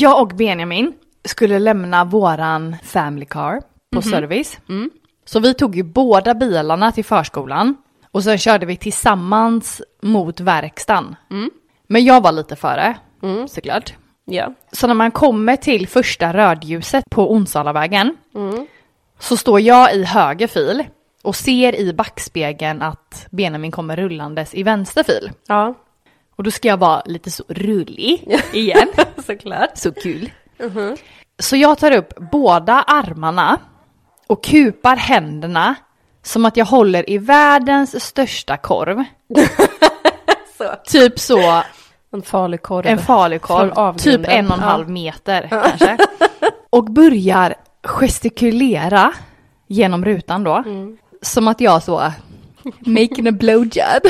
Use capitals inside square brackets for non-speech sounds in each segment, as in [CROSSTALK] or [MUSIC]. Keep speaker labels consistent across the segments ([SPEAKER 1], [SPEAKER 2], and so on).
[SPEAKER 1] Jag och Benjamin skulle lämna våran family car på service. Så vi tog ju båda bilarna till förskolan och sen körde vi tillsammans mot verkstaden. Men jag var lite före, såklart.
[SPEAKER 2] Ja.
[SPEAKER 1] Så när man kommer till första rödljuset på Onsalavägen så står jag i höger fil och ser i backspegeln att Benjamin kommer rullandes i vänster fil.
[SPEAKER 2] Ja,
[SPEAKER 1] Och då ska jag vara lite så rullig igen. [LAUGHS]
[SPEAKER 2] såklart.
[SPEAKER 1] så kul. Så jag tar upp båda armarna och kupar händerna som att jag håller i världens största korv. [LAUGHS]
[SPEAKER 2] Så.
[SPEAKER 1] Typ så,
[SPEAKER 2] En farlig korv.
[SPEAKER 1] en falukorv, typ en och en
[SPEAKER 2] Ja.
[SPEAKER 1] halv meter kanske. [LAUGHS] Och börjar gestikulera genom rutan då.
[SPEAKER 2] Mm.
[SPEAKER 1] Som att jag så, making a blowjob.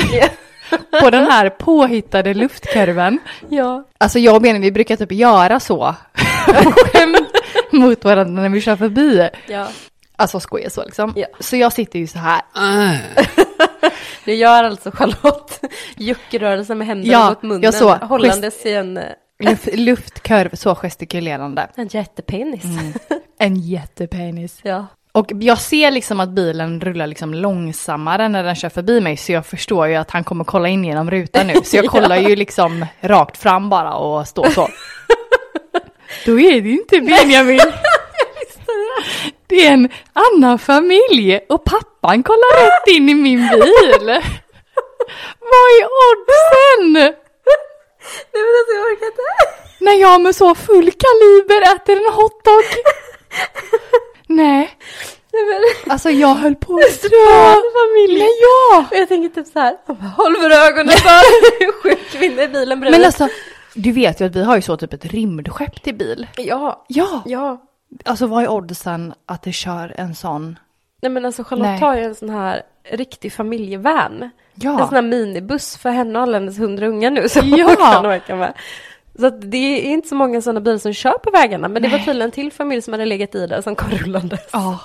[SPEAKER 1] På den här påhittade luftkurven.
[SPEAKER 2] Ja.
[SPEAKER 1] Alltså jag och Benjamin, vi brukar typ göra så. [LAUGHS] Mot varandra när vi kör förbi.
[SPEAKER 2] ja.
[SPEAKER 1] Alltså skoja så liksom.
[SPEAKER 2] Ja.
[SPEAKER 1] Så jag sitter ju så här. [LAUGHS]
[SPEAKER 2] Du gör alltså Charlotte juckrörelser med händerna
[SPEAKER 1] Ja,
[SPEAKER 2] mot munnen.
[SPEAKER 1] jag såg.
[SPEAKER 2] Hållandes i en, eh,
[SPEAKER 1] Luft, luftkurv, så gestikulerande. [LAUGHS]
[SPEAKER 2] en jättepenis.
[SPEAKER 1] En jättepenis.
[SPEAKER 2] Ja.
[SPEAKER 1] Och jag ser liksom att bilen rullar liksom långsammare när den kör förbi mig så jag förstår ju att han kommer kolla in genom rutan nu. Så jag [LAUGHS] kollar ju liksom rakt fram bara och står så. [LAUGHS] Då är det inte Benjamin. [LAUGHS] Det är en annan familj och pappan kollar rätt in i min bil. Vad är oddsen?
[SPEAKER 2] Nej men alltså jag orkar inte.
[SPEAKER 1] När jag med så full kaliber äter en hotdog. Nej,
[SPEAKER 2] men,
[SPEAKER 1] alltså jag höll på att strö.
[SPEAKER 2] familj.
[SPEAKER 1] Nej, ja.
[SPEAKER 2] Och jag tänker typ så här, håll för ögonen bara. Sjuk kvinna i bilen bredvid.
[SPEAKER 1] Men alltså, du vet ju att vi har ju så typ ett rymdskepp till bil.
[SPEAKER 2] Ja,
[SPEAKER 1] Ja.
[SPEAKER 2] ja.
[SPEAKER 1] Alltså vad är oddsen att det kör en sån?
[SPEAKER 2] Nej men alltså Charlotte
[SPEAKER 1] Nej.
[SPEAKER 2] har ju en sån här riktig familjevan.
[SPEAKER 1] Ja.
[SPEAKER 2] En sån här minibuss för henne och alla hennes hundra unga nu som
[SPEAKER 1] Ja.
[SPEAKER 2] hon kan åka med. Så det är inte så många sådana bilar som kör på vägarna. Men det var tydligen en till familj som hade legat i där som kom rullande.
[SPEAKER 1] Ja.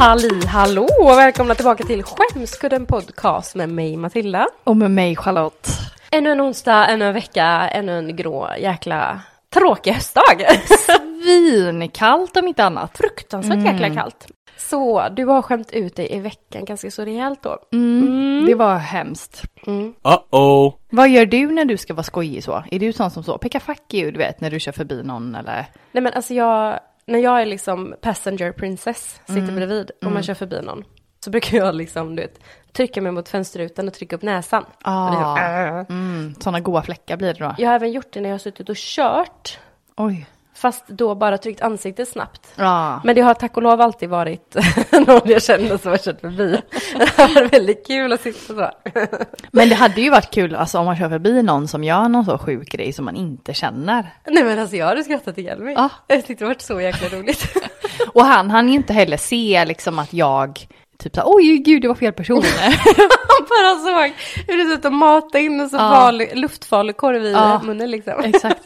[SPEAKER 2] Halli hallå och välkomna tillbaka till Skämskudden podcast med mig Matilda.
[SPEAKER 1] Och med mig Charlotte.
[SPEAKER 2] Ännu en onsdag, ännu en vecka, ännu en grå jäkla tråkig höstdag.
[SPEAKER 1] Svinkallt om inte annat.
[SPEAKER 2] Fruktansvärt jäkla kallt. Så du har skämt ut dig i veckan ganska så rejält då.
[SPEAKER 1] Mm. Det var hemskt.
[SPEAKER 3] Uh-oh.
[SPEAKER 1] Vad gör du när du ska vara skojig så? Är du sån som så, peka fuck you, du vet, när du kör förbi någon eller?
[SPEAKER 2] Nej men alltså jag, när jag är liksom passenger princess, sitter bredvid och man kör förbi någon. Så brukar jag liksom, du vet, trycka mig mot fönsterrutan och trycka upp näsan.
[SPEAKER 1] Ah.
[SPEAKER 2] äh.
[SPEAKER 1] Mm, såna goa fläckar blir det då.
[SPEAKER 2] Jag har även gjort det när jag har suttit och kört.
[SPEAKER 1] Oj.
[SPEAKER 2] Fast då bara tryckt ansiktet snabbt.
[SPEAKER 1] Ja.
[SPEAKER 2] Men det har tack och lov alltid varit [LAUGHS] någon jag känner som har kört förbi. Det varit väldigt kul att sitta så. [LAUGHS]
[SPEAKER 1] Men det hade ju varit kul alltså, om man kör förbi någon som gör någon så sjuk grej som man inte känner.
[SPEAKER 2] Nej men alltså jag hade skrattat ihjäl mig.
[SPEAKER 1] Ja.
[SPEAKER 2] Jag tyckte det varit så jäkla roligt. [LAUGHS]
[SPEAKER 1] Och han han ju inte heller se liksom att jag typ såhär, oj gud det var fel person.
[SPEAKER 2] Han bara såg hur det såg ut att mata in en så
[SPEAKER 1] Ja.
[SPEAKER 2] farlig, luftfarlig korv i
[SPEAKER 1] Ja.
[SPEAKER 2] munnen liksom.
[SPEAKER 1] Exakt.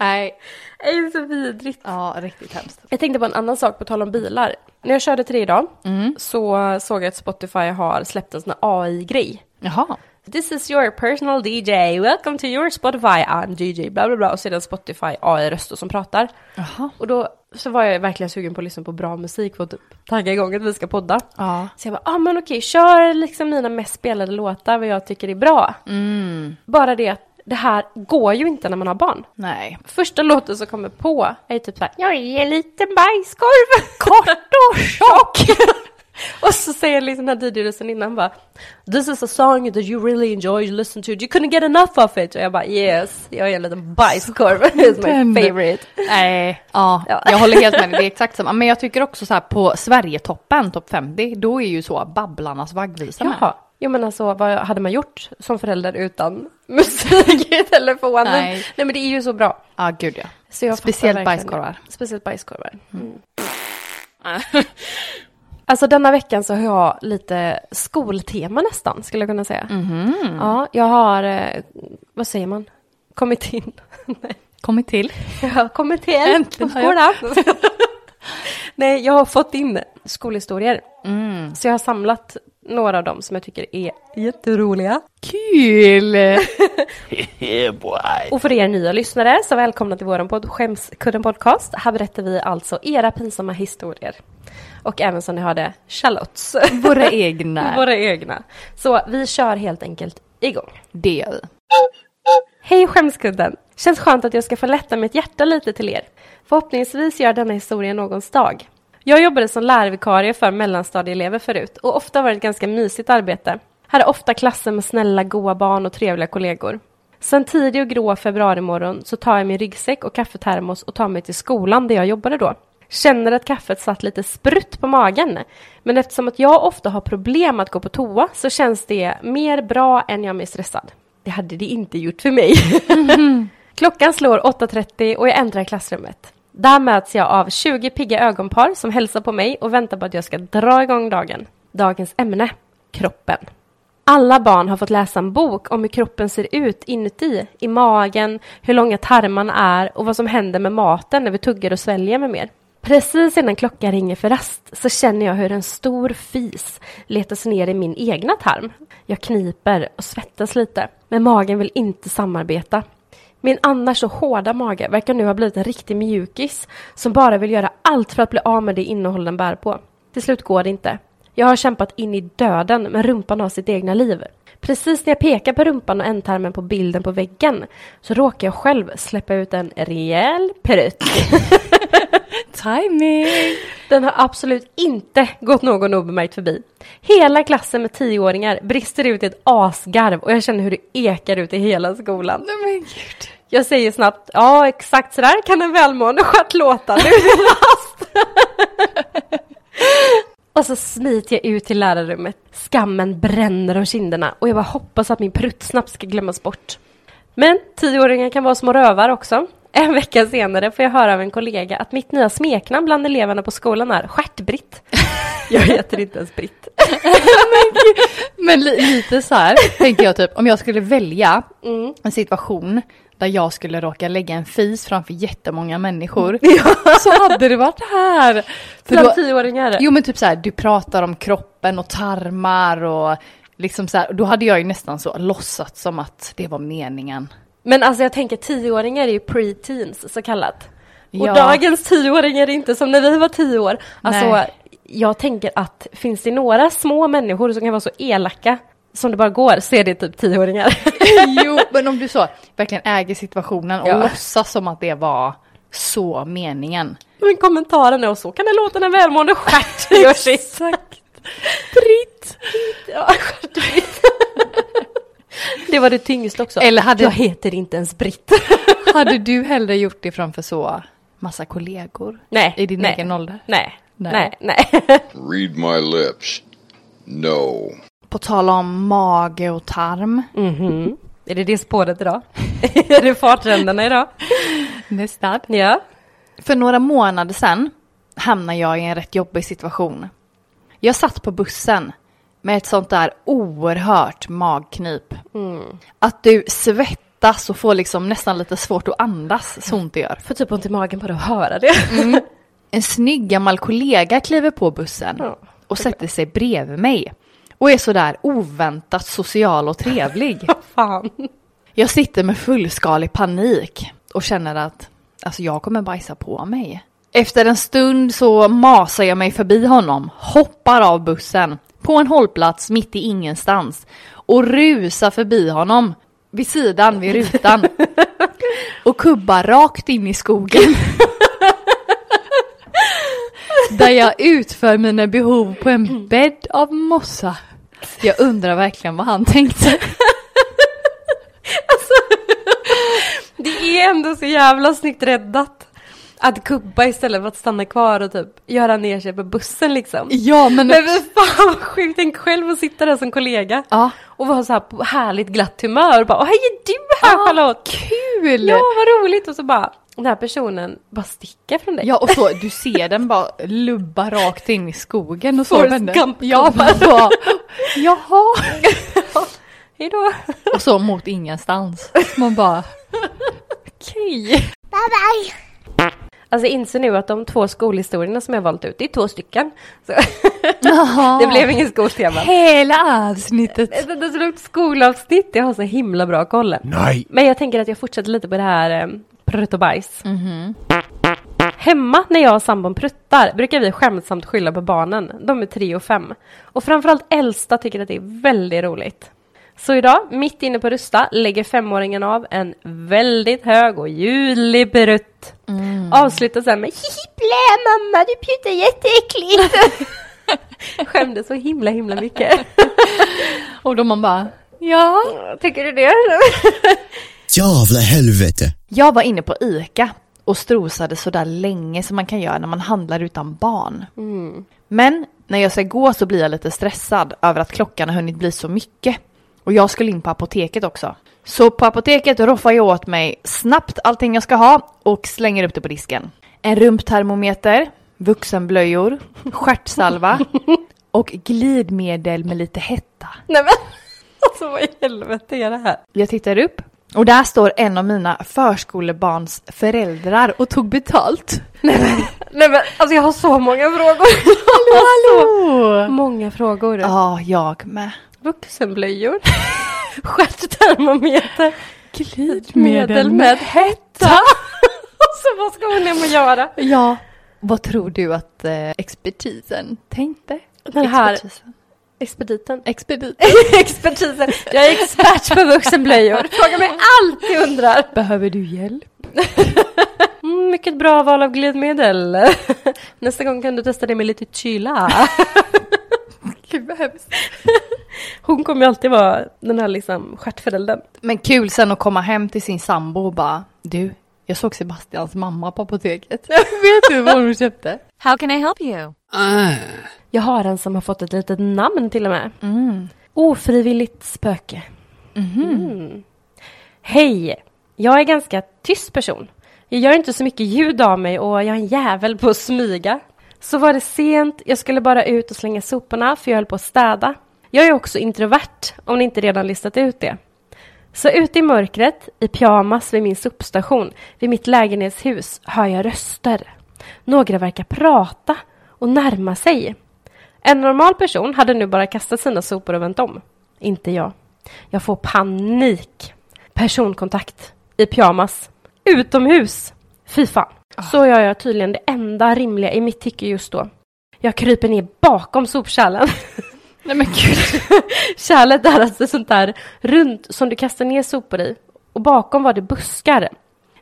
[SPEAKER 1] Nej.
[SPEAKER 2] Det är så vidrigt.
[SPEAKER 1] Ja, riktigt hemskt.
[SPEAKER 2] Jag tänkte på en annan sak på tal om bilar. När jag körde till det idag
[SPEAKER 1] Mm.
[SPEAKER 2] så såg jag att Spotify har släppt en sån här AI-grej.
[SPEAKER 1] Jaha.
[SPEAKER 2] This is your personal DJ, welcome to your Spotify, I'm DJ, bla bla bla. Och en Spotify AI-röst som pratar.
[SPEAKER 1] Jaha.
[SPEAKER 2] Och då så var jag verkligen sugen på att lyssna på bra musik för att typ tagga igång att vi ska podda.
[SPEAKER 1] Ja.
[SPEAKER 2] Så jag bara, ah men okej, kör liksom mina mest spelade låtar, vad jag tycker är bra.
[SPEAKER 1] Mm.
[SPEAKER 2] Bara det att det här går ju inte när man har barn.
[SPEAKER 1] Nej.
[SPEAKER 2] Första låten som kommer på är typ såhär, jag är en liten bajskorv. [LAUGHS]
[SPEAKER 1] Kort och tjock. [LAUGHS]
[SPEAKER 2] och så säger liksom den här DJ-rösten innan bara, this is a song that you really enjoy, listen to it, you couldn't get enough of it. Och jag bara, yes, jag är en liten bajskorv, [LAUGHS] it's my favorite.
[SPEAKER 1] Nej. Ja,
[SPEAKER 2] Ja.
[SPEAKER 1] jag håller helt med dig. Det är exakt samma. Men jag tycker också så här på Sverigetoppen, topp 50, då är ju så Babblarnas vaggvisa med.
[SPEAKER 2] Jo men alltså vad hade man gjort som förälder utan [LAUGHS] musik i telefonen?
[SPEAKER 1] Nej.
[SPEAKER 2] Nej men det är ju så bra.
[SPEAKER 1] Ja, gud ja.
[SPEAKER 2] Så jag
[SPEAKER 1] Speciellt bajskorvar.
[SPEAKER 2] Speciellt bajskorvar. Mm. alltså denna veckan så har jag lite skoltema nästan, skulle jag kunna säga.
[SPEAKER 1] Mhm.
[SPEAKER 2] Ja, jag har, eh, vad säger man? kommit in. [LAUGHS] Nej.
[SPEAKER 1] Kommit till.
[SPEAKER 2] Jag har kommit till
[SPEAKER 1] Äntligen
[SPEAKER 2] på skolan. [LAUGHS] Nej, jag har fått in skolhistorier.
[SPEAKER 1] Mm.
[SPEAKER 2] Så jag har samlat några av dem som jag tycker är jätteroliga.
[SPEAKER 1] Kul! [LAUGHS]
[SPEAKER 2] Och för er nya lyssnare, så välkomna till vår podd Skämskudden Podcast. Här berättar vi alltså era pinsamma historier. Och även som ni hörde, Charlottes.
[SPEAKER 1] Våra egna. [LAUGHS]
[SPEAKER 2] Våra egna. Så vi kör helt enkelt igång.
[SPEAKER 1] Det gör vi.
[SPEAKER 2] Hej Skämskudden! Känns skönt att jag ska få lätta mitt hjärta lite till er. Förhoppningsvis gör denna historia någons dag. Jag jobbade som lärarvikarie för mellanstadieelever förut och ofta var det ett ganska mysigt arbete. Här är ofta klasser med snälla, goa barn och trevliga kollegor. Sen tidig och grå februarimorgon så tar jag min ryggsäck och kaffetermos och tar mig till skolan där jag jobbade då. Känner att kaffet satt lite sprutt på magen. Men eftersom att jag ofta har problem att gå på toa så känns det mer bra än jag är stressad. Det hade det inte gjort för mig. [LAUGHS] Klockan slår 8.30 och jag äntrar klassrummet. Där möts jag av 20 pigga ögonpar som hälsar på mig och väntar på att jag ska dra igång dagen. Dagens ämne, kroppen. Alla barn har fått läsa en bok om hur kroppen ser ut inuti, i magen, hur långa tarmarna är och vad som händer med maten när vi tuggar och sväljer med mer. Precis innan klockan ringer för rast så känner jag hur en stor fis letar sig ner i min egna tarm. Jag kniper och svettas lite, men magen vill inte samarbeta. Min annars så hårda mage verkar nu ha blivit en riktig mjukis som bara vill göra allt för att bli av med det innehåll den bär på. Till slut går det inte. Jag har kämpat in i döden, men rumpan har sitt egna liv. Precis när jag pekar på rumpan och ändtarmen på bilden på väggen så råkar jag själv släppa ut en rejäl prutt. [LAUGHS]
[SPEAKER 1] Timing!
[SPEAKER 2] Den har absolut inte gått någon obemärkt förbi. Hela klassen med tioåringar brister ut i ett asgarv och jag känner hur det ekar ut i hela skolan.
[SPEAKER 1] Nej men gud.
[SPEAKER 2] Jag säger snabbt, ja exakt sådär kan en välmående stjärt låta. Nu [LAUGHS] och så smiter jag ut till lärarrummet. Skammen bränner om kinderna och jag bara hoppas att min prutt snabbt ska glömmas bort. Men tioåringar kan vara små rövar också. En vecka senare får jag höra av en kollega att mitt nya smeknamn bland eleverna på skolan är Stjärtbritt. [LAUGHS] Jag heter inte ens Britt. [LAUGHS]
[SPEAKER 1] Men li lite så här tänker jag typ om jag skulle välja
[SPEAKER 2] Mm.
[SPEAKER 1] en situation där jag skulle råka lägga en fis framför jättemånga människor [LAUGHS] så hade det varit här. För
[SPEAKER 2] Bland
[SPEAKER 1] då,
[SPEAKER 2] tioåringar?
[SPEAKER 1] jo men typ så här, du pratar om kroppen och tarmar och liksom så här, då hade jag ju nästan så låtsats som att det var meningen.
[SPEAKER 2] Men alltså jag tänker tioåringar är ju pre-teens så kallat. Och
[SPEAKER 1] Ja.
[SPEAKER 2] dagens tioåringar är inte som när vi var tio år. Alltså
[SPEAKER 1] Nej.
[SPEAKER 2] jag tänker att finns det några små människor som kan vara så elaka som det bara går så är det typ tioåringar. [LAUGHS]
[SPEAKER 1] jo, [LAUGHS] men om du så verkligen äger situationen och
[SPEAKER 2] Ja.
[SPEAKER 1] låtsas som att det var så meningen.
[SPEAKER 2] Men kommentaren är och så kan det låta när välmående stjärt [LAUGHS] gör sitt.
[SPEAKER 1] Exakt. Britt.
[SPEAKER 2] Ja, stjärtbritt. Det var det tyngsta också.
[SPEAKER 1] Eller hade-
[SPEAKER 2] Jag heter inte ens Britt.
[SPEAKER 1] Hade du hellre gjort det framför så massa kollegor?
[SPEAKER 2] Nej,
[SPEAKER 1] I din
[SPEAKER 2] nej.
[SPEAKER 1] egen ålder?
[SPEAKER 2] Nej,
[SPEAKER 1] Nej.
[SPEAKER 2] nej, nej.
[SPEAKER 3] Read my lips. No.
[SPEAKER 1] På tal om mage och tarm.
[SPEAKER 2] Mhm. Är det det spåret idag? [LAUGHS] är det fartränderna idag?
[SPEAKER 1] Nästan.
[SPEAKER 2] Ja.
[SPEAKER 1] För några månader sedan hamnade jag i en rätt jobbig situation. Jag satt på bussen med ett sånt där oerhört magknip. Att du svettas och får liksom nästan lite svårt att andas, så ont det gör.
[SPEAKER 2] Får typ ont i magen bara att höra det.
[SPEAKER 1] En snygg gammal kollega kliver på bussen
[SPEAKER 2] Ja.
[SPEAKER 1] och sätter sig bredvid mig. Och är sådär oväntat social och trevlig. [LAUGHS]
[SPEAKER 2] Fan.
[SPEAKER 1] Jag sitter med fullskalig panik och känner att alltså, jag kommer bajsa på mig. Efter en stund så masar jag mig förbi honom, hoppar av bussen på en hållplats mitt i ingenstans och rusar förbi honom vid sidan vid rutan [LAUGHS] och kubbar rakt in i skogen. [LAUGHS] Där jag utför mina behov på en bädd av mossa. Jag undrar verkligen vad han tänkte. [LAUGHS]
[SPEAKER 2] Det är ändå så jävla snyggt räddat. Att kubba istället för att stanna kvar och typ göra ner sig på bussen liksom.
[SPEAKER 1] Ja men...
[SPEAKER 2] Men fan vad sjukt, tänk själv att sitta där som kollega.
[SPEAKER 1] Ja.
[SPEAKER 2] Och vara så här på härligt glatt humör och bara, "Åh, hej är du här
[SPEAKER 1] Ah,
[SPEAKER 2] Charlotte?
[SPEAKER 1] Kul!
[SPEAKER 2] Ja vad roligt! Och så bara, den här personen bara sticker från dig.
[SPEAKER 1] Ja och så, du ser den bara lubba rakt in i skogen och så
[SPEAKER 2] Forrest. Gump
[SPEAKER 1] Ja, bara, jaha. [LAUGHS]
[SPEAKER 2] Hej då!
[SPEAKER 1] Och så mot ingenstans. Man bara, Okej.
[SPEAKER 2] Alltså jag inser nu att de två skolhistorierna som jag valt ut, det är två stycken. [LAUGHS] Det blev ingen skoltema.
[SPEAKER 1] Hela avsnittet.
[SPEAKER 2] Det är så långt skolavsnitt, jag har så himla bra koll.
[SPEAKER 4] Nej.
[SPEAKER 2] Men jag tänker att jag fortsätter lite på det här um, prutt och bajs. Hemma när jag och sambon pruttar brukar vi skämtsamt skylla på barnen. De är tre och fem. Och framförallt äldsta tycker att det är väldigt roligt. Så idag, mitt inne på Rusta, lägger femåringen av en väldigt hög och ljudlig prutt. Avslutar sen med hihi blä mamma, du pjutar jätteäckligt. [LAUGHS] Skämdes så himla himla mycket. [LAUGHS]
[SPEAKER 1] Och då man bara, ja.
[SPEAKER 2] Tycker du det? [LAUGHS]
[SPEAKER 4] Jävla helvete.
[SPEAKER 1] Jag var inne på ICA och strosade så där länge som man kan göra när man handlar utan barn. Men när jag ska gå så blir jag lite stressad över att klockan har hunnit bli så mycket. Och jag skulle in på apoteket också. Så på apoteket roffar jag åt mig snabbt allting jag ska ha och slänger upp det på disken. En rumptermometer, vuxenblöjor, stjärtsalva [LAUGHS] och glidmedel med lite hetta.
[SPEAKER 2] Nej men, [LAUGHS] alltså vad i helvete är det här?
[SPEAKER 1] Jag tittar upp och där står en av mina förskolebarns föräldrar och tog betalt.
[SPEAKER 2] Nej men, alltså jag har så många frågor. [LAUGHS]
[SPEAKER 1] Hallå!
[SPEAKER 2] Så många frågor.
[SPEAKER 1] Ja, jag med.
[SPEAKER 2] Vuxenblöjor. [LAUGHS] Stjärttermometer.
[SPEAKER 1] Glidmedel
[SPEAKER 2] med hetta. [LAUGHS] alltså vad ska hon hem och göra?
[SPEAKER 1] Ja. Vad tror du att eh, expertisen tänkte?
[SPEAKER 2] Den här
[SPEAKER 1] Expertisen.
[SPEAKER 2] Expediten. [LAUGHS]
[SPEAKER 1] Expedit.
[SPEAKER 2] Expertisen. Jag är expert på vuxenblöjor. Fråga mig allt jag undrar.
[SPEAKER 1] Behöver du hjälp? [LAUGHS]
[SPEAKER 2] Mm, mycket bra val av glidmedel. [LAUGHS] Nästa gång kan du testa det med lite kyla.
[SPEAKER 1] Gud vad hemskt.
[SPEAKER 2] Hon kommer ju alltid vara den här liksom stjärtföräldern.
[SPEAKER 1] Men kul sen att komma hem till sin sambo och bara du, jag såg Sebastians mamma på apoteket. Vet du vad hon köpte?
[SPEAKER 5] How can I help you?
[SPEAKER 2] Jag har en som har fått ett litet namn till och med.
[SPEAKER 1] Mm.
[SPEAKER 2] Ofrivilligt spöke. Mm. Hej! Jag är ganska tyst person. Jag gör inte så mycket ljud av mig och jag är en jävel på att smyga. Så var det sent, jag skulle bara ut och slänga soporna för jag höll på att städa. Jag är också introvert, om ni inte redan listat ut det. Så ute i mörkret, i pyjamas vid min sopstation, vid mitt lägenhetshus, hör jag röster. Några verkar prata och närma sig. En normal person hade nu bara kastat sina sopor och vänt om. Inte jag. Jag får panik. Personkontakt. I pyjamas. Utomhus. Fy fan. Så gör jag tydligen det enda rimliga i mitt tycke just då. Jag kryper ner bakom sopkärlen. [LAUGHS]
[SPEAKER 1] Nej men gud. [LAUGHS]
[SPEAKER 2] Kärlet är alltså sånt där runt som du kastar ner sopor i. Och bakom var det buskar.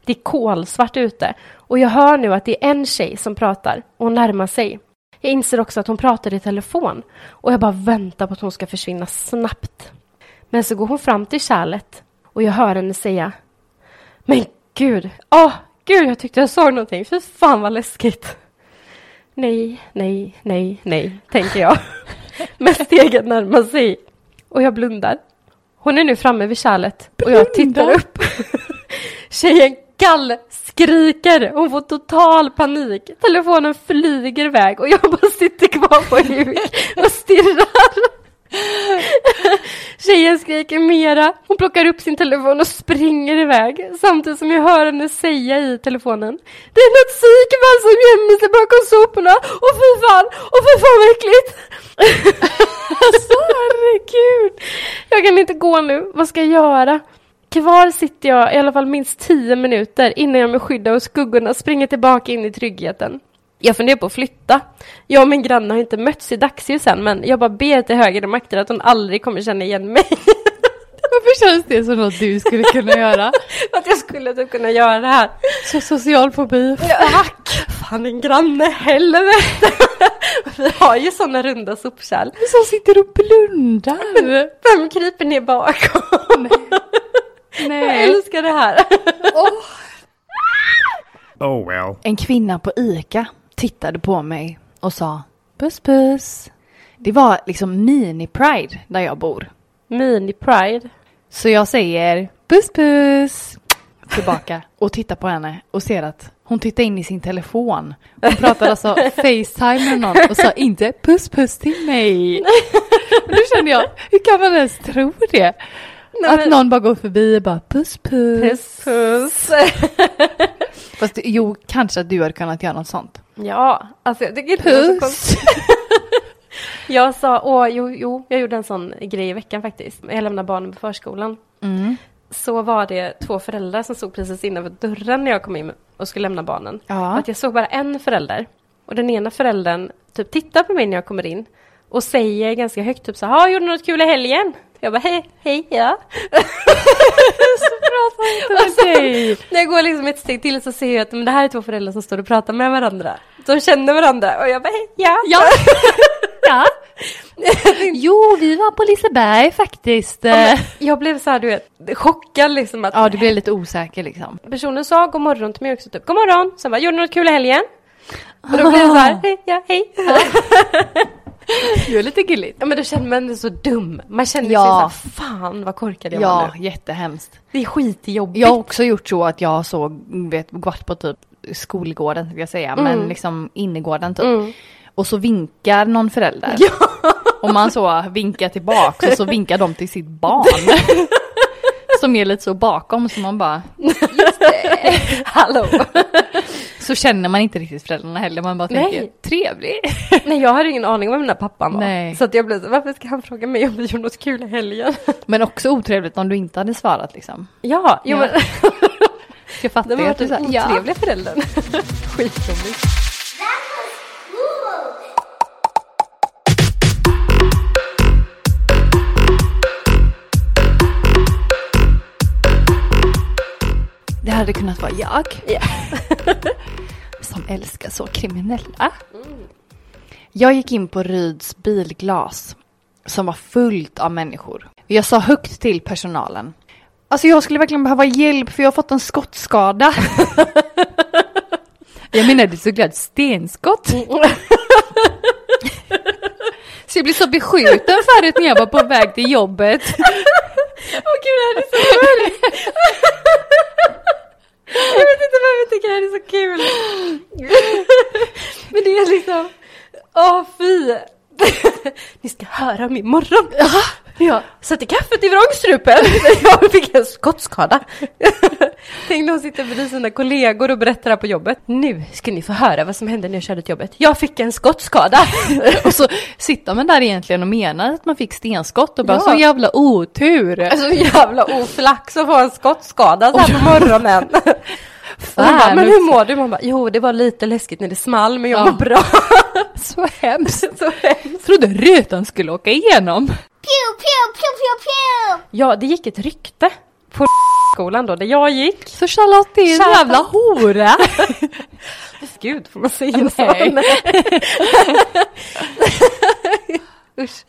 [SPEAKER 2] Det är kolsvart ute. Och jag hör nu att det är en tjej som pratar och närmar sig. Jag inser också att hon pratar i telefon. Och jag bara väntar på att hon ska försvinna snabbt. Men så går hon fram till kärlet och jag hör henne säga Men gud, åh gud jag tyckte jag såg någonting. Fy fan vad läskigt. Nej, nej, nej, nej, tänker jag. [LAUGHS] Men steget närmar sig. Och jag blundar. Hon är nu framme vid kärlet och jag tittar upp. [LAUGHS] Tjejen gallskriker. Hon får total panik. Telefonen flyger iväg och jag bara sitter kvar på huk och stirrar. Tjejen skriker mera. Hon plockar upp sin telefon och springer iväg samtidigt som jag hör henne säga i telefonen. Det är något psykfall som gömmer sig bakom soporna och fy fan, och fy fan vad äckligt. [LAUGHS] alltså herregud. Jag kan inte gå nu, vad ska jag göra? Kvar sitter jag i alla fall minst tio minuter innan jag med skydd av skuggorna springer tillbaka in i tryggheten. Jag funderar på att flytta. Jag och min granne har inte mötts i dagsljus än, men jag bara ber till högre makter att hon aldrig kommer känna igen mig. [LAUGHS]
[SPEAKER 1] Varför känns det som något du skulle kunna göra? [LAUGHS]
[SPEAKER 2] att jag skulle typ kunna göra det här.
[SPEAKER 1] Så social fobi.
[SPEAKER 2] Tack! Fan, en granne, helvete! [LAUGHS] Vi har ju såna runda sopkärl.
[SPEAKER 1] Som sitter och blundar.
[SPEAKER 2] Vem kryper ner bakom? Jag
[SPEAKER 1] Nej.
[SPEAKER 2] älskar det här.
[SPEAKER 4] Oh well.
[SPEAKER 1] En kvinna på ICA tittade på mig och sa puss puss. Det var liksom mini-pride där jag bor.
[SPEAKER 2] Mini-pride.
[SPEAKER 1] Så jag säger puss puss tillbaka och tittar på henne och ser att hon tittar in i sin telefon. Hon pratade alltså Facetime med någon och sa inte puss puss till mig. Och då kände jag, hur kan man ens tro det?
[SPEAKER 2] Nej,
[SPEAKER 1] att
[SPEAKER 2] men-
[SPEAKER 1] någon bara går förbi och bara puss puss.
[SPEAKER 2] Puss puss. [LAUGHS]
[SPEAKER 1] Fast det- jo, kanske att du hade kunnat göra något sånt.
[SPEAKER 2] ja, alltså jag tycker konstigt.
[SPEAKER 1] Puss! [LAUGHS]
[SPEAKER 2] Jag sa, åh, jo, jo, jag gjorde en sån grej i veckan faktiskt. Jag lämnade barnen på förskolan.
[SPEAKER 1] Mm.
[SPEAKER 2] Så var det två föräldrar som stod precis innanför dörren när jag kom in och skulle lämna barnen.
[SPEAKER 1] Ja.
[SPEAKER 2] Att jag såg bara en förälder. Och den ena föräldern typ tittar på mig när jag kommer in och säger ganska högt typ så här, "Ja, gjorde något kul i helgen? Jag bara, hej, hej, ja. [LAUGHS] Så, när jag går liksom ett steg till så ser jag att men det här är två föräldrar som står och pratar med varandra. De känner varandra och jag bara, hej, ja.
[SPEAKER 1] Ja. [LAUGHS] ja. [LAUGHS] Jo, vi var på Liseberg faktiskt.
[SPEAKER 2] Men Jag blev så här, du vet, chockad liksom att
[SPEAKER 1] Ja, du blev lite osäker liksom.
[SPEAKER 2] personen sa god morgon till mig också, typ god morgon. Sen bara, gjorde du något kul i helgen? Och då blev jag så här, hej, ja, hej.
[SPEAKER 1] Du är lite gulligt.
[SPEAKER 2] Ja men då känner man sig så dum. Man känner
[SPEAKER 1] Ja.
[SPEAKER 2] sig så här, fan vad korkad jag var
[SPEAKER 1] Ja,
[SPEAKER 2] nu.
[SPEAKER 1] jättehemskt.
[SPEAKER 2] Det är skitjobbigt.
[SPEAKER 1] Jag har också gjort så att jag så, vet, gått på typ skolgården ska jag säga, men liksom innergården typ.
[SPEAKER 2] Mm.
[SPEAKER 1] Och så vinkar någon förälder. Och man så vinkar tillbaka och så vinkar de till sitt barn. [LAUGHS] Som är lite så bakom så man bara, [LAUGHS]
[SPEAKER 2] Hallå! [LAUGHS]
[SPEAKER 1] så känner man inte riktigt föräldrarna heller. Man bara tänker, trevlig. [LAUGHS]
[SPEAKER 2] Nej jag hade ingen aning om vem den där pappan var.
[SPEAKER 1] Nej.
[SPEAKER 2] Så att jag blev så, varför ska han fråga mig om vi gjorde något kul i helgen? [LAUGHS]
[SPEAKER 1] Men också otrevligt om du inte hade svarat liksom.
[SPEAKER 2] Ja, jo
[SPEAKER 1] Ja.
[SPEAKER 2] men [LAUGHS]
[SPEAKER 1] Jag fattar
[SPEAKER 2] det
[SPEAKER 1] ju att du
[SPEAKER 2] den
[SPEAKER 1] sa, ja.
[SPEAKER 2] otrevliga föräldern. Skitjobbigt.
[SPEAKER 1] Det hade kunnat vara jag.
[SPEAKER 2] Ja.
[SPEAKER 1] Som älskar så kriminella. Jag gick in på Ryds bilglas som var fullt av människor. Jag sa högt till personalen. Alltså jag skulle verkligen behöva hjälp för jag har fått en skottskada. [LAUGHS] jag menade såklart stenskott. Så jag blev så beskjuten förut när jag var på väg till jobbet.
[SPEAKER 2] Åh gud, det här är så! Jag vet inte varför jag tycker det här är så kul. [LAUGHS] Men det är liksom, åh fy. [LAUGHS] Ni ska höra om imorgon. Ja, satte kaffet i vrångstrupen. [LAUGHS] Jag fick en skottskada. [LAUGHS] Tänk när hon sitter bredvid sina kollegor och berättar här på jobbet. Nu ska ni få höra vad som hände när jag körde till jobbet. Jag fick en skottskada. [LAUGHS]
[SPEAKER 1] Och så sitter man där egentligen och menar att man fick stenskott och bara
[SPEAKER 2] Ja.
[SPEAKER 1] så jävla otur.
[SPEAKER 2] Alltså jävla oflax att få en skottskada så här på morgonen. Hon bara,
[SPEAKER 1] Fan
[SPEAKER 2] men hur mår du? Man bara, jo det var lite läskigt när det small men jag
[SPEAKER 1] Ja.
[SPEAKER 2] mår bra.
[SPEAKER 1] Så hemskt.
[SPEAKER 2] så hemskt.
[SPEAKER 1] Trodde rutan skulle åka igenom.
[SPEAKER 5] Pew, pew, pew, pew, pew.
[SPEAKER 2] Ja, det gick ett rykte på skolan då, där jag gick.
[SPEAKER 1] Så Charlotte är en
[SPEAKER 2] Charlotte.
[SPEAKER 1] jävla hora.
[SPEAKER 2] Gud, får man säga så?
[SPEAKER 1] Nej. [LAUGHS]
[SPEAKER 2] Usch.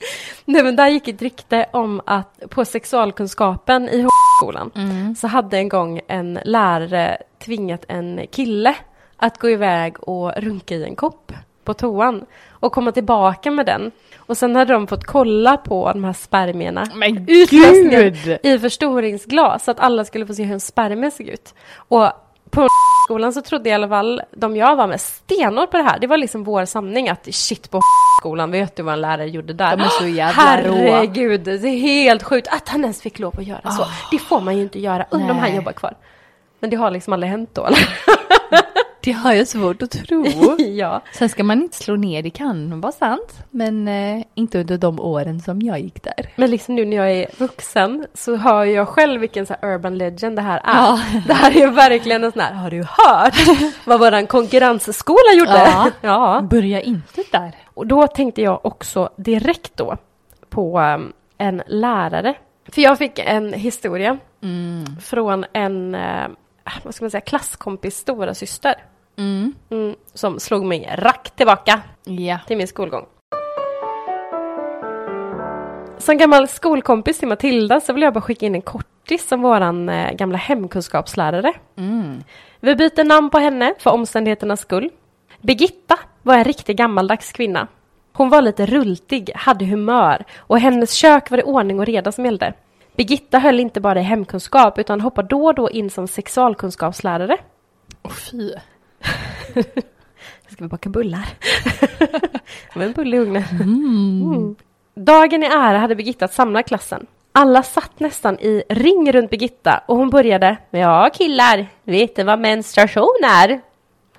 [SPEAKER 2] Nej men där gick ett rykte om att på sexualkunskapen i skolan så hade en gång en lärare tvingat en kille att gå iväg och runka i en kopp på toan och komma tillbaka med den. Och sen hade de fått kolla på de här spermierna
[SPEAKER 1] Men gud!
[SPEAKER 2] i förstoringsglas så att alla skulle få se hur en spermie såg ut. Och på skolan så trodde i alla fall de jag var med stenhårt på det här. Det var liksom vår sanning att shit på skolan, vet du vad en lärare gjorde där?
[SPEAKER 1] De är så jävla.
[SPEAKER 2] Herregud, det är helt sjukt att han ens fick lov att göra så. Det får man ju inte göra, undrar om han jobbar kvar. Men det har liksom aldrig hänt då eller? [LAUGHS]
[SPEAKER 1] Det har jag svårt att tro. [LAUGHS]
[SPEAKER 2] ja.
[SPEAKER 1] Sen ska man inte slå ner, det kan vara sant. Men eh, inte under de åren som jag gick där.
[SPEAKER 2] Men liksom nu när jag är vuxen så hör jag själv vilken så urban legend det här är.
[SPEAKER 1] Ja. [LAUGHS]
[SPEAKER 2] Det här är verkligen en sån här, har du hört [LAUGHS] vad våran konkurrensskola gjorde?
[SPEAKER 1] Ja.
[SPEAKER 2] ja.
[SPEAKER 1] Börja inte där.
[SPEAKER 2] Och då tänkte jag också direkt då på um, en lärare. För jag fick en historia från en, uh, vad ska man säga, klasskompis stora syster.
[SPEAKER 1] Mm.
[SPEAKER 2] Mm, som slog mig rakt tillbaka
[SPEAKER 1] Ja.
[SPEAKER 2] till min skolgång. Som gammal skolkompis till Matilda så vill jag bara skicka in en kortis som våran eh, gamla hemkunskapslärare.
[SPEAKER 1] Mm.
[SPEAKER 2] Vi byter namn på henne för omständigheternas skull. Birgitta var en riktig gammaldags kvinna. Hon var lite rultig, hade humör och hennes kök var det ordning och reda som gällde. Birgitta höll inte bara i hemkunskap utan hoppade då och då in som sexualkunskapslärare.
[SPEAKER 1] Åh fy. [LAUGHS]
[SPEAKER 2] Ska vi baka bullar? [LAUGHS] Var en bulle i ugnen. Mm. Dagen i ära hade Birgitta samlat klassen. Alla satt nästan i ring runt Birgitta och hon började Ja killar, vet ni vad menstruation är?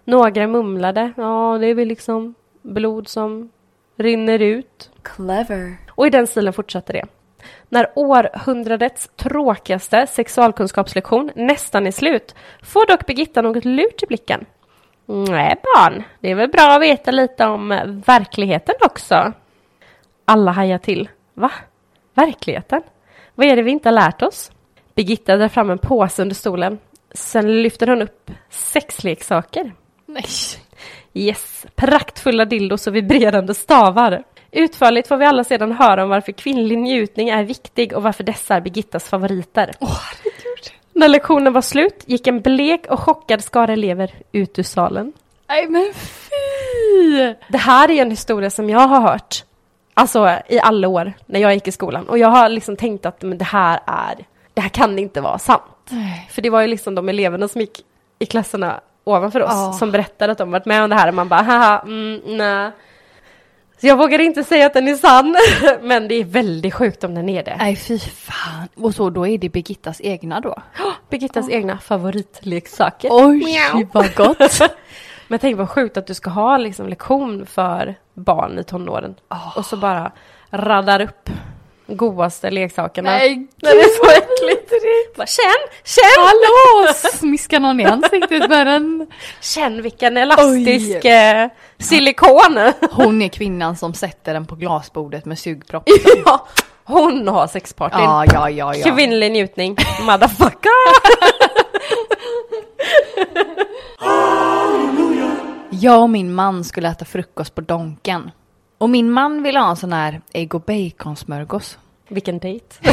[SPEAKER 2] Några mumlade Ja, det är väl liksom blod som rinner ut.
[SPEAKER 1] Clever.
[SPEAKER 2] Och i den stilen fortsatte det. När århundradets tråkigaste sexualkunskapslektion nästan är slut får dock Birgitta något lurt i blicken. Nej barn, det är väl bra att veta lite om verkligheten också. Alla hajar till. Va? Verkligheten? Vad är det vi inte har lärt oss? Birgitta drar fram en påse under stolen. Sen lyfter hon upp sexleksaker.
[SPEAKER 1] Nej.
[SPEAKER 2] Yes, praktfulla dildos och vibrerande stavar. Utförligt får vi alla sedan höra om varför kvinnlig njutning är viktig och varför dessa är Birgittas favoriter.
[SPEAKER 1] Åh, herregud.
[SPEAKER 2] När lektionen var slut gick en blek och chockad skara elever ut ur salen.
[SPEAKER 1] Nej men fy!
[SPEAKER 2] Det här är en historia som jag har hört, alltså i alla år när jag gick i skolan. Och jag har liksom tänkt att men det här är, det här kan inte vara sant.
[SPEAKER 1] Nej.
[SPEAKER 2] För det var ju liksom de eleverna som gick i klasserna ovanför oss
[SPEAKER 1] Ja.
[SPEAKER 2] som berättade att de varit med om det här och man bara haha, mm, nej. Så jag vågar inte säga att den är sann, [LAUGHS] men det är väldigt sjukt om den är det.
[SPEAKER 1] Nej fy fan. Och så då är det Birgittas egna då?
[SPEAKER 2] Birgittas egna favoritleksaker.
[SPEAKER 1] Oj
[SPEAKER 2] Miau.
[SPEAKER 1] vad gott. [LAUGHS]
[SPEAKER 2] Men tänk vad sjukt att du ska ha liksom lektion för barn i tonåren
[SPEAKER 1] Ah.
[SPEAKER 2] och så bara raddar upp godaste leksakerna.
[SPEAKER 1] Nej
[SPEAKER 2] det är så äckligt. Bara, känn, känn!
[SPEAKER 1] Hallå! Smiskar någon i ansiktet med den.
[SPEAKER 2] Känn vilken elastisk eh, silikon!
[SPEAKER 1] Hon är kvinnan som sätter den på glasbordet med sugpropp. [LAUGHS]
[SPEAKER 2] ja, hon har sexpartyn.
[SPEAKER 1] Ja, ja, ja, ja.
[SPEAKER 2] Kvinnlig njutning, motherfucker!
[SPEAKER 1] Jag och min man skulle äta frukost på Donken. Och min man ville ha en sån här ägg och baconsmörgås.
[SPEAKER 2] Vilken dejt. [LAUGHS]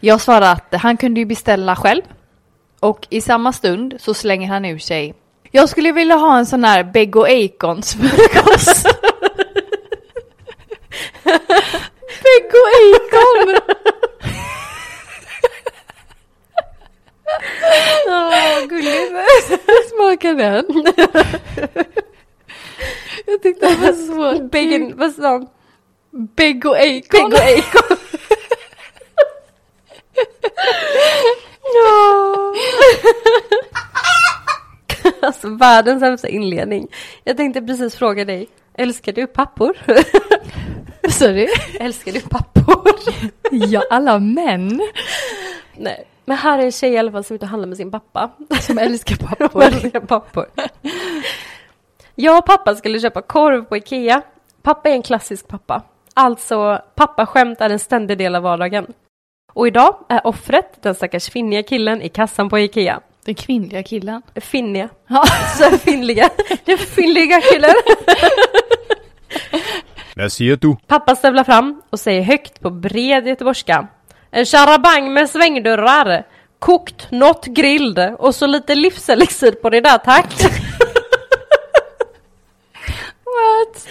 [SPEAKER 1] Jag svarade att han kunde ju beställa själv. Och i samma stund så slänger han ur sig. Jag skulle vilja ha en sån här Beg och smörgås. [LAUGHS] Beg och Acon!
[SPEAKER 2] Åh, gulligt.
[SPEAKER 1] Smakar den? [LAUGHS] Jag tyckte det var så [LAUGHS]
[SPEAKER 2] Bacon, vad sa hon?
[SPEAKER 1] Beg och Acon.
[SPEAKER 2] och Acon. Ja. [LAUGHS] Alltså världens sämsta inledning. Jag tänkte precis fråga dig, älskar du pappor?
[SPEAKER 1] Sorry.
[SPEAKER 2] älskar du pappor? [LAUGHS]
[SPEAKER 1] Ja, alla män
[SPEAKER 2] Nej. Men här är en tjej i alla fall som är ute och handlar med sin pappa.
[SPEAKER 1] som älskar
[SPEAKER 2] Som
[SPEAKER 1] pappor.
[SPEAKER 2] älskar pappor. Jag och pappa skulle köpa korv på Ikea. Pappa är en klassisk pappa. Alltså, pappaskämt är en ständig del av vardagen. Och idag är offret den stackars finniga killen i kassan på Ikea.
[SPEAKER 1] Den kvinnliga killen.
[SPEAKER 2] Finniga.
[SPEAKER 1] Ja. [LAUGHS]
[SPEAKER 2] Så finliga. Den finliga killen.
[SPEAKER 4] Hvad [LAUGHS] siger du?
[SPEAKER 2] Pappa stövlar fram och säger högt på bred göteborgska. En charabang med svängdörrar. Kokt, något grilld och så lite livselixir på det där tack. What?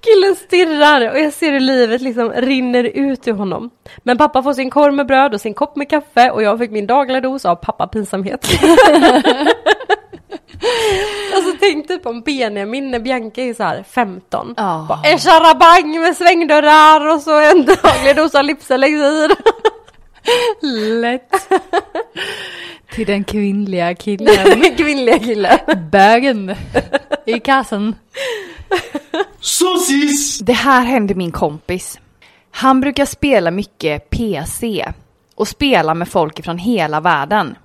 [SPEAKER 2] Killen stirrar och jag ser hur livet liksom rinner ut ur honom. Men pappa får sin korv med bröd och sin kopp med kaffe och jag fick min dagliga dos av pappapinsamhet. [LAUGHS] alltså tänk typ om Benjamin när Bianca är så här 15.
[SPEAKER 1] Ja.
[SPEAKER 2] Bara, En charabang med svängdörrar och så en daglig dos av livselixir.
[SPEAKER 1] Lätt. Till den kvinnliga killen. [LAUGHS]
[SPEAKER 2] Kvinnliga killen.
[SPEAKER 1] Bögen. I kassan.
[SPEAKER 4] Sosis!
[SPEAKER 1] Det här hände min kompis. Han brukar spela mycket PC och spela med folk från hela världen.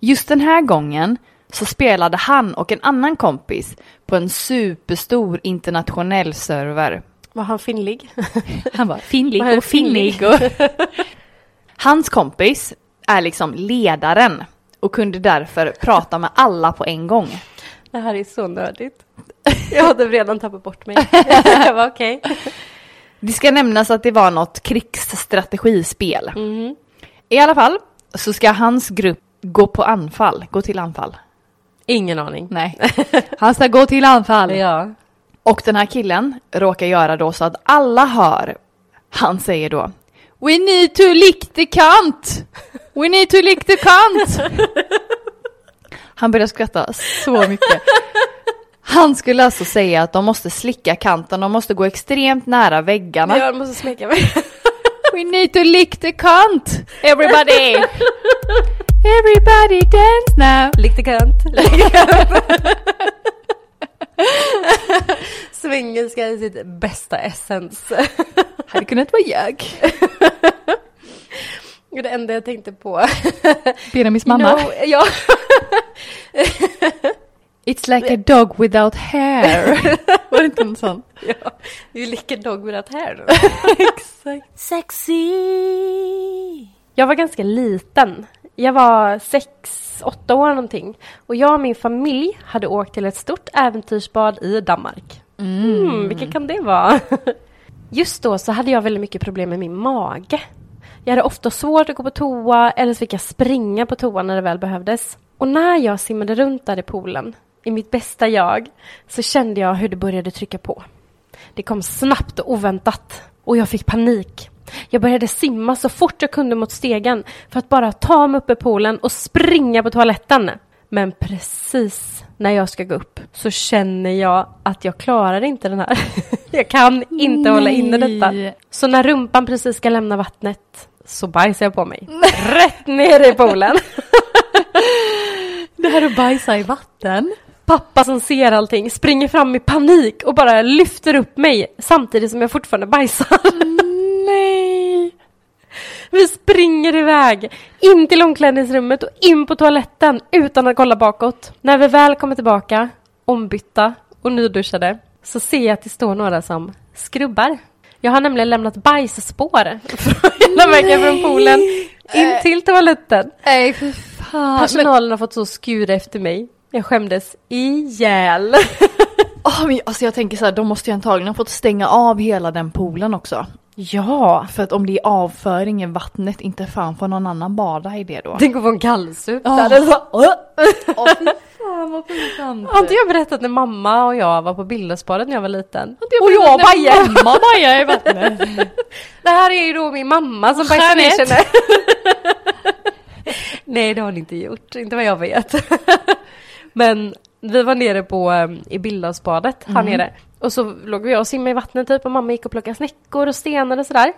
[SPEAKER 1] Just den här gången så spelade han och en annan kompis på en superstor internationell server.
[SPEAKER 2] Var han finlig? [LAUGHS]
[SPEAKER 1] Han var finlig
[SPEAKER 2] Vad är
[SPEAKER 1] och finnig. Och... [LAUGHS] Hans kompis är liksom ledaren och kunde därför prata med alla på en gång.
[SPEAKER 2] Det här är så nördigt. [LAUGHS] Jag hade redan tappat bort mig. [LAUGHS] Okej.
[SPEAKER 1] Det ska nämnas att det var något krigsstrategispel.
[SPEAKER 2] Mhm.
[SPEAKER 1] I alla fall så ska hans grupp gå på anfall, gå till anfall.
[SPEAKER 2] Ingen aning.
[SPEAKER 1] Nej, [LAUGHS] han ska gå till anfall.
[SPEAKER 2] Ja.
[SPEAKER 1] Och den här killen råkar göra då så att alla hör. Han säger då We need to lick the cunt! We need to lick the cunt! Han börjar skratta så mycket. Han skulle alltså säga att de måste slicka kanten, de måste gå extremt nära väggarna.
[SPEAKER 2] Jag måste smeka mig. [LAUGHS]
[SPEAKER 1] We need to lick the cunt! Everybody! Everybody dance now!
[SPEAKER 2] Lite kant. [LAUGHS] [LAUGHS] Svengelska i sitt bästa essens.
[SPEAKER 1] Hade kunnat vara jag.
[SPEAKER 2] Det enda jag tänkte på.
[SPEAKER 1] Benjamins mamma.
[SPEAKER 2] You know, ja. [LAUGHS]
[SPEAKER 1] It's [LAUGHS] [LAUGHS] like a dog without hair. Var det inte något sånt?
[SPEAKER 2] ja. You lick a dog without hair.
[SPEAKER 1] Exakt.
[SPEAKER 2] Sexy! Jag var ganska liten. Jag var sex, åtta år någonting. Och jag och min familj hade åkt till ett stort äventyrsbad i Danmark. Mm, vilket kan det vara? Just då så hade jag väldigt mycket problem med min mage. Jag hade ofta svårt att gå på toa eller så fick jag springa på toa när det väl behövdes. Och när jag simmade runt där i poolen, i mitt bästa jag, så kände jag hur det började trycka på. Det kom snabbt och oväntat och jag fick panik. Jag började simma så fort jag kunde mot stegen för att bara ta mig upp i poolen och springa på toaletten. Men precis när jag ska gå upp så känner jag att jag klarar inte den här. [LAUGHS] Jag kan inte hålla inne detta.
[SPEAKER 1] Nej.
[SPEAKER 2] Så när rumpan precis ska lämna vattnet så bajsar jag på mig. Rätt ner i poolen. [LAUGHS]
[SPEAKER 1] Det här att bajsa i vatten.
[SPEAKER 2] Pappa som ser allting springer fram i panik och bara lyfter upp mig samtidigt som jag fortfarande bajsar.
[SPEAKER 1] Nej.
[SPEAKER 2] Vi springer iväg in till omklädningsrummet och in på toaletten utan att kolla bakåt. När vi väl kommer tillbaka, ombytta och nyduschade, så ser jag att det står några som skrubbar. Jag har nämligen lämnat bajsspår [LAUGHS] från hela vägen från poolen in till toaletten.
[SPEAKER 1] Nej, för
[SPEAKER 2] Personalen har fått så skura efter mig. Jag skämdes ihjäl.
[SPEAKER 1] Åh, [LAUGHS] men, alltså jag tänker så här, de måste ju antagligen ha fått stänga av hela den poolen också.
[SPEAKER 2] Ja,
[SPEAKER 1] För att om det är avföring i vattnet, inte fan får någon annan bada i det då.
[SPEAKER 2] tänk att få en kallsup
[SPEAKER 1] Ja.
[SPEAKER 2] där. Var-
[SPEAKER 1] Åh fy fan vad pinsamt.
[SPEAKER 2] Har inte jag berättat när mamma och jag var på Billesbadet när jag var liten?
[SPEAKER 1] Och
[SPEAKER 2] Och jag bajade!
[SPEAKER 1] Mamma bajade i vattnet. [LAUGHS]
[SPEAKER 2] Det här är ju då min mamma som bajsar ner. Nej, det har ni inte gjort. Inte vad jag vet. [LAUGHS] Men vi var nere på um, i Billhavsbadet här nere. Och så låg vi och simmade i vattnet typ och mamma gick och plockade snäckor och stenar och sådär.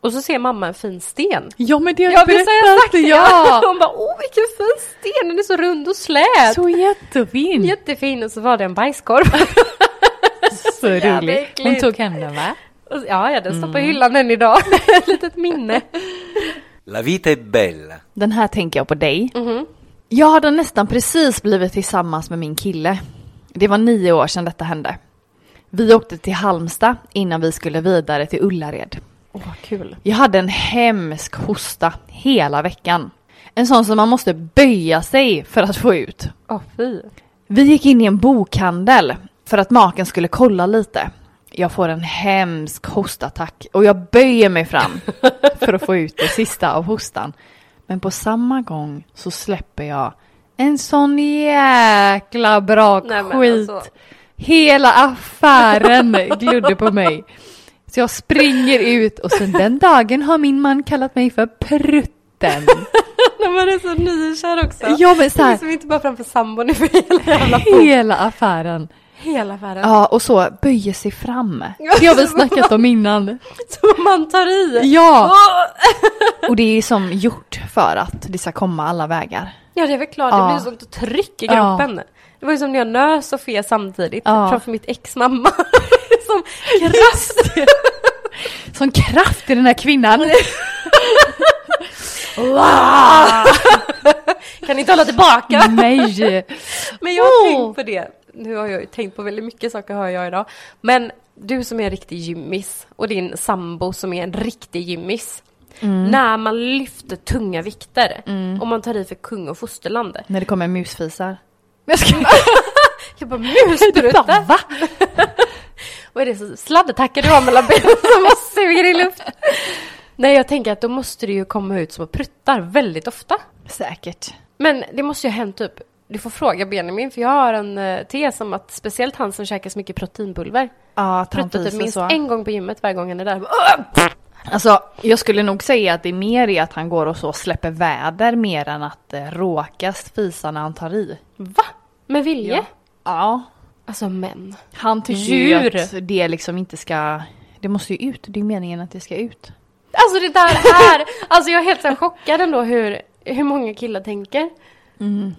[SPEAKER 2] Och så ser mamma en fin sten.
[SPEAKER 1] Ja men det har
[SPEAKER 2] Ja,
[SPEAKER 1] jag
[SPEAKER 2] det?
[SPEAKER 1] Ja! [LAUGHS]
[SPEAKER 2] Hon bara, åh vilken fin sten, den är så rund och slät.
[SPEAKER 1] Så jättefin.
[SPEAKER 2] Jättefin och så var det en bajskorv. [LAUGHS]
[SPEAKER 1] Så
[SPEAKER 2] äckligt.
[SPEAKER 1] Hon tog hem den va?
[SPEAKER 2] Ja, ja, den står på hyllan än idag. Ett litet minne.
[SPEAKER 6] La vita è bella.
[SPEAKER 1] Den här tänker jag på dig.
[SPEAKER 2] Mhm.
[SPEAKER 1] Jag hade nästan precis blivit tillsammans med min kille. Det var nio år sedan detta hände. Vi åkte till Halmstad innan vi skulle vidare till Ullared.
[SPEAKER 2] Åh, kul.
[SPEAKER 1] Jag hade en hemsk hosta hela veckan. En sån som man måste böja sig för att få ut.
[SPEAKER 2] Åh, fy.
[SPEAKER 1] Vi gick in i en bokhandel för att maken skulle kolla lite. Jag får en hemsk hostattack och jag böjer mig fram [LAUGHS] för att få ut det sista av hostan. Men på samma gång så släpper jag en sån jäkla bra
[SPEAKER 2] Nej, men
[SPEAKER 1] skit.
[SPEAKER 2] alltså.
[SPEAKER 1] Hela affären glodde på mig. Så jag springer ut och sen den dagen har min man kallat mig för prutten. [LAUGHS]
[SPEAKER 2] När man är så nykär också.
[SPEAKER 1] Ja men så
[SPEAKER 2] Det är
[SPEAKER 1] här,
[SPEAKER 2] liksom inte bara framför sambon, för hela jävla
[SPEAKER 1] hela affären.
[SPEAKER 2] Hela världen.
[SPEAKER 1] Ja, och så böjer sig fram. Det har vi snackat om innan. [LAUGHS]
[SPEAKER 2] Som man tar i.
[SPEAKER 1] Ja! [LAUGHS] Och det är som gjort för att det ska komma alla vägar.
[SPEAKER 2] Ja, det är väl klart. Det
[SPEAKER 1] Ja.
[SPEAKER 2] blir sånt tryck i
[SPEAKER 1] Ja.
[SPEAKER 2] kroppen. Det var ju som när jag nös och fes samtidigt
[SPEAKER 1] Ja.
[SPEAKER 2] framför mitt ex mamma. [LAUGHS] som kraft.
[SPEAKER 1] Sån kraft i den här kvinnan.
[SPEAKER 2] kan inte hålla tillbaka.
[SPEAKER 1] Nej!
[SPEAKER 2] Men jag har
[SPEAKER 1] Åh.
[SPEAKER 2] tänkt på det. Nu har jag ju tänkt på väldigt mycket saker hör jag idag. Men du som är en riktig gymmis och din sambo som är en riktig gymmis. När man lyfter tunga vikter och man tar i för kung och fosterland.
[SPEAKER 1] När det kommer musfisar. [LAUGHS] Jag ska...
[SPEAKER 2] Jag bara muspruta.
[SPEAKER 1] Va? [LAUGHS]
[SPEAKER 2] Vad är det så sladdetackar du har mellan benen [LAUGHS] som bara suger i luft? Nej, jag tänker att då måste det ju komma ut små pruttar väldigt ofta.
[SPEAKER 1] Säkert.
[SPEAKER 2] Men det måste ju ha hänt typ, du får fråga Benjamin, för jag har en eh, tes om att speciellt han som käkar så mycket proteinpulver
[SPEAKER 1] Ja, att han
[SPEAKER 2] typ minst
[SPEAKER 1] så.
[SPEAKER 2] en gång på gymmet varje gång han är där.
[SPEAKER 1] Alltså, jag skulle nog säga att det är mer i att han går och så släpper väder mer än att eh, råkas fisa när han tar i.
[SPEAKER 2] Va? Med vilje?
[SPEAKER 1] Ja. Ja.
[SPEAKER 2] Alltså män.
[SPEAKER 1] Han tycker
[SPEAKER 2] Djur.
[SPEAKER 1] ju att det liksom inte ska... Det måste ju ut. Det är meningen att det ska ut.
[SPEAKER 2] Alltså det där är, [LAUGHS] alltså jag är helt så chockad ändå hur, hur många killar tänker.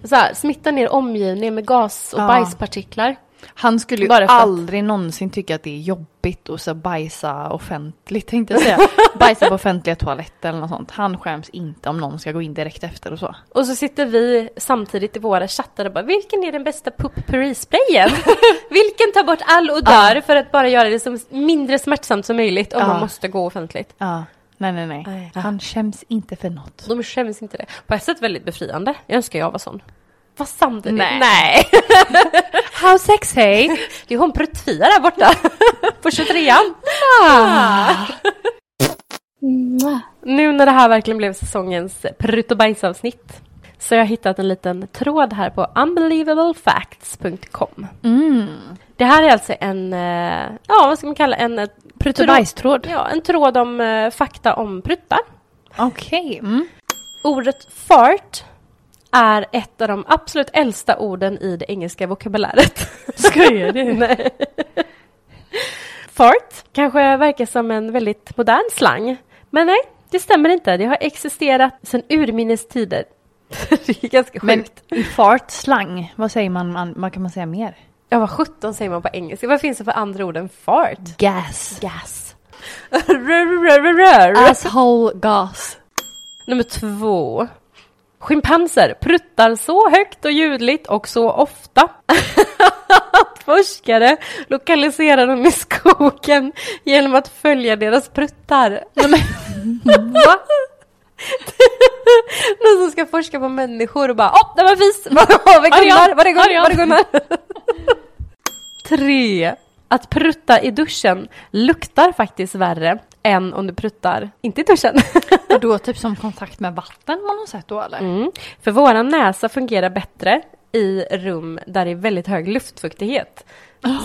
[SPEAKER 2] Så här, smitta ner omgivningen med gas och
[SPEAKER 1] Ja.
[SPEAKER 2] bajspartiklar.
[SPEAKER 1] Han skulle ju
[SPEAKER 2] Bara att-
[SPEAKER 1] aldrig någonsin tycka att det är jobbigt att så bajsa offentligt tänkte jag säga. [LAUGHS] bajsa på offentliga toaletter eller något sånt. Han skäms inte om någon ska gå in direkt efter och så.
[SPEAKER 2] Och så sitter vi samtidigt i våra chattar och bara vilken är den bästa pupp-sprayen? [LAUGHS] vilken tar bort all odör för att bara göra det som mindre smärtsamt som möjligt om
[SPEAKER 1] Ja.
[SPEAKER 2] man måste gå offentligt.
[SPEAKER 1] Ja, nej nej nej.
[SPEAKER 2] Nej.
[SPEAKER 1] Han skäms inte för något.
[SPEAKER 2] De skäms inte det. På ett sätt väldigt befriande. Jag önskar jag var sån. Vad samtidigt?
[SPEAKER 1] Nej.
[SPEAKER 2] Nej. [LAUGHS]
[SPEAKER 1] How sexy! [LAUGHS]
[SPEAKER 2] Det är hon Pruttfia där borta. På 23an. Nu när det här verkligen blev säsongens prutt och bajsavsnitt så har jag hittat en liten tråd här på unbelievablefacts.com.
[SPEAKER 1] Mm.
[SPEAKER 2] Det här är alltså en, eh, ja vad ska man kalla en... eh,
[SPEAKER 1] Prutt och
[SPEAKER 2] tråd-
[SPEAKER 1] bajstråd.
[SPEAKER 2] Ja, en tråd om eh, fakta om pruttar.
[SPEAKER 1] Okej. Mm.
[SPEAKER 2] Ordet fart är ett av de absolut äldsta orden i det engelska vokabuläret. [LAUGHS] Skojar du? [LAUGHS] Nej. Fart kanske verkar som en väldigt modern slang. Men nej, det stämmer inte. Det har existerat sedan urminnes tider. [LAUGHS] det är ganska
[SPEAKER 1] Men
[SPEAKER 2] sjukt.
[SPEAKER 1] i fart slang, vad säger man, man, kan man säga mer?
[SPEAKER 2] Ja, vad sjutton säger man på engelska? Vad finns det för andra ord än fart?
[SPEAKER 1] Gas.
[SPEAKER 2] Gas. [LAUGHS]
[SPEAKER 1] Asshole gas.
[SPEAKER 2] Nummer två. Schimpanser pruttar så högt och ljudligt och så ofta att forskare lokaliserar dem i skogen genom att följa deras pruttar. [LAUGHS] Va? Någon som ska forska på människor och bara åh, det var fis! Var var är Gunnar? Var är Gunnar? Var är Gunnar? [LAUGHS] Tre. Att prutta i duschen luktar faktiskt värre än om du pruttar inte i duschen. [LAUGHS]
[SPEAKER 1] Och då [LAUGHS] typ som kontakt med vatten man har sett då eller?
[SPEAKER 2] Mm. För våran näsa fungerar bättre i rum där det är väldigt hög luftfuktighet.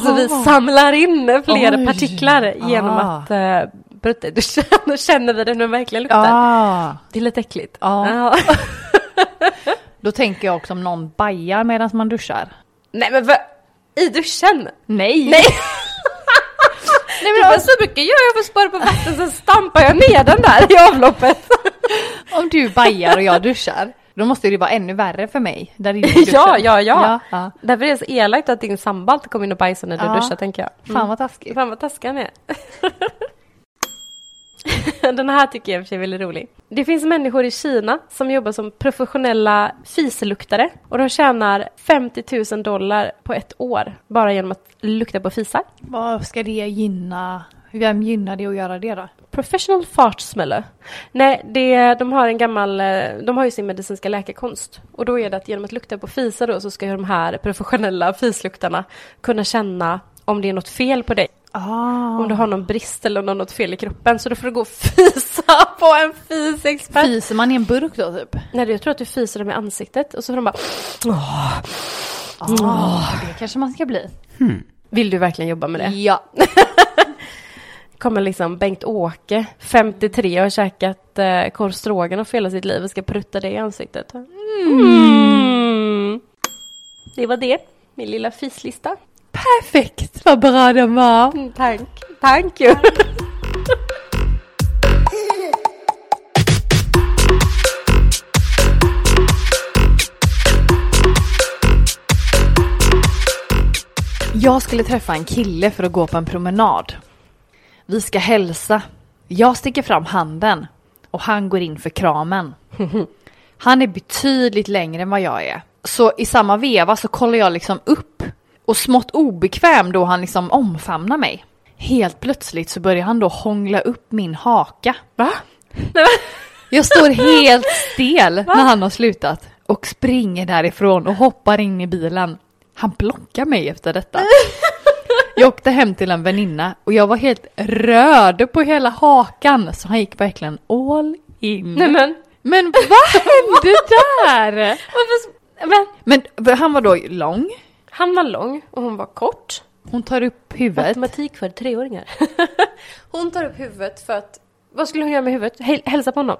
[SPEAKER 2] Så vi samlar in fler
[SPEAKER 1] Oj.
[SPEAKER 2] partiklar genom
[SPEAKER 1] Ah.
[SPEAKER 2] att uh, prutta i duschen. [LAUGHS] Då känner vi det när det verkligen luktar.
[SPEAKER 1] Ah,
[SPEAKER 2] Det är lite äckligt.
[SPEAKER 1] Ja. då tänker jag också om någon bajar medan man duschar.
[SPEAKER 2] Nej men? I duschen?
[SPEAKER 1] Nej!
[SPEAKER 2] Nej! [LAUGHS] Nej men vad så mycket gör jag för att spara på vatten så stampar jag ner den där i avloppet. [LAUGHS]
[SPEAKER 1] Om du bajar och jag duschar, då måste det vara ännu värre för mig. Där inne i [LAUGHS]
[SPEAKER 2] ja, ja, ja.
[SPEAKER 1] ja, ja.
[SPEAKER 2] Därför är det så elakt att din sambo alltid kommer in och bajsar när du
[SPEAKER 1] Ja.
[SPEAKER 2] duschar tänker jag. Mm.
[SPEAKER 1] Fan vad taskigt.
[SPEAKER 2] Fan vad taskig han är. [LAUGHS] Den här tycker jag i och för sig är väldigt rolig. Det finns människor i Kina som jobbar som professionella fiseluktare och de tjänar 50 000 dollar på ett år bara genom att lukta på fisar.
[SPEAKER 1] Vad ska det gynna? Vem gynnar det att göra det då?
[SPEAKER 2] Professional fart smeller. Nej, det, de har en gammal, eh, de har ju sin medicinska läkarkonst. Och då är det att genom att lukta på fisar då så ska de här professionella fisluktarna kunna känna om det är något fel på dig.
[SPEAKER 1] Ah.
[SPEAKER 2] Om du har någon brist eller om du har något fel i kroppen. Så då får du gå och fisa [LAUGHS] på en fisexpert.
[SPEAKER 1] Fiser man i en burk då typ?
[SPEAKER 2] Nej, jag tror att du fiser dem i ansiktet och så får de bara...
[SPEAKER 1] Ah, det kanske man ska bli.
[SPEAKER 2] Vill du verkligen jobba med det?
[SPEAKER 1] Ja. [LAUGHS]
[SPEAKER 2] Kommer liksom Bengt-Åke, 53, och har käkat eh, korv stroganoff hela sitt liv och ska prutta det i ansiktet. Mm. Det var det, min lilla fislista.
[SPEAKER 1] Perfekt, vad bra den var.
[SPEAKER 2] Mm, Tack. Thank you.
[SPEAKER 1] Jag skulle träffa en kille för att gå på en promenad. Vi ska hälsa. Jag sticker fram handen och han går in för kramen. [LAUGHS] Han är betydligt längre än vad jag är. Så i samma veva så kollar jag liksom upp och smått obekväm då han liksom omfamnar mig. Helt plötsligt så börjar han då hångla upp min haka.
[SPEAKER 2] Va? [LAUGHS]
[SPEAKER 1] Jag står helt stel när han har slutat och springer därifrån och hoppar in i bilen. Han blockar mig efter detta. [LAUGHS] Jag åkte hem till en väninna och jag var helt röd på hela hakan så han gick verkligen all in.
[SPEAKER 2] Nej men,
[SPEAKER 1] Men vad hände [LAUGHS] där?
[SPEAKER 2] Men,
[SPEAKER 1] Men han var då lång,
[SPEAKER 2] han var lång och hon var kort.
[SPEAKER 1] hon tar upp huvudet.
[SPEAKER 2] Matematik för treåringar. [LAUGHS] hon tar upp huvudet för att... Vad skulle hon göra med huvudet? Häl- hälsa på honom.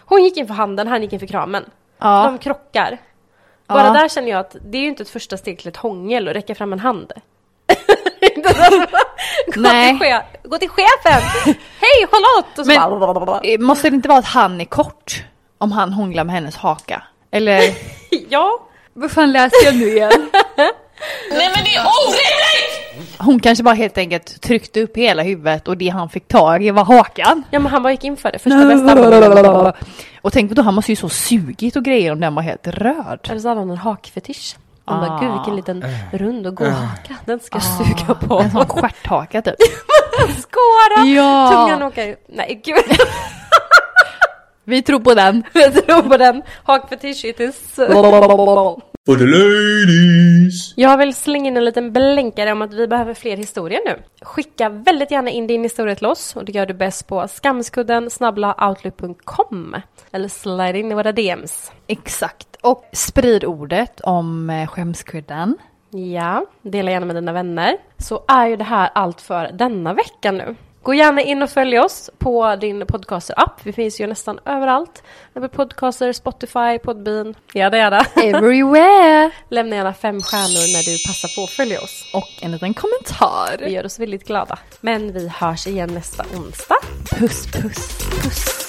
[SPEAKER 2] Hon gick in för handen, han gick in för kramen.
[SPEAKER 1] Ja.
[SPEAKER 2] De krockar. Bara
[SPEAKER 1] Ja.
[SPEAKER 2] där känner jag att det är ju inte ett första steg till ett hångel och räcka fram en hand. [LAUGHS] Gå,
[SPEAKER 1] Nej.
[SPEAKER 2] Till chef, gå till chefen! [LAUGHS] Hej Charlotte! Och så
[SPEAKER 1] Men-
[SPEAKER 2] bara,
[SPEAKER 1] Eh, Måste det inte vara att han är kort? Om han hånglar med hennes haka? Eller?
[SPEAKER 2] ja,
[SPEAKER 1] Vad fan läste jag nu igen? Nej men det är orimligt! Hon kanske bara helt enkelt tryckte upp hela huvudet och det han fick tag i var hakan.
[SPEAKER 2] ja men han bara gick in för det, första bästa.
[SPEAKER 1] Och tänk på då, han måste ju så sugit och grejer om den var helt röd.
[SPEAKER 2] Eller så hade han en hakfetisch. Han bara,
[SPEAKER 1] Ah.
[SPEAKER 2] gud vilken liten rund och god haka. Den ska jag suga på.
[SPEAKER 1] En sån stjärthaka typ. [LAUGHS]
[SPEAKER 2] Skåra!
[SPEAKER 1] Ja.
[SPEAKER 2] Tungan åker ut. Nej gud. [LAUGHS]
[SPEAKER 1] Vi tror på den.
[SPEAKER 2] Jag tror på den. Hakfetisch it is. [LAUGHS]
[SPEAKER 4] For the ladies.
[SPEAKER 2] Jag vill slänga in en liten blänkare om att vi behöver fler historier nu. Skicka väldigt gärna in din historia till oss och det gör du bäst på skamskudden outlook.com eller slide in i våra DMs.
[SPEAKER 1] Exakt. Och sprid ordet om eh, skämskudden.
[SPEAKER 2] Ja, dela gärna med dina vänner. Så är ju det här allt för denna vecka nu. Gå gärna in och följ oss på din podcaster-app. Vi finns ju nästan överallt. Apple Podcaster, Spotify, Podbean, Ja det är det. [LAUGHS]
[SPEAKER 1] Everywhere!
[SPEAKER 2] Lämna gärna fem stjärnor när du passar på att följa oss.
[SPEAKER 1] Och en liten kommentar.
[SPEAKER 2] Vi gör oss väldigt glada. Men vi hörs igen nästa onsdag.
[SPEAKER 1] Puss, puss, puss.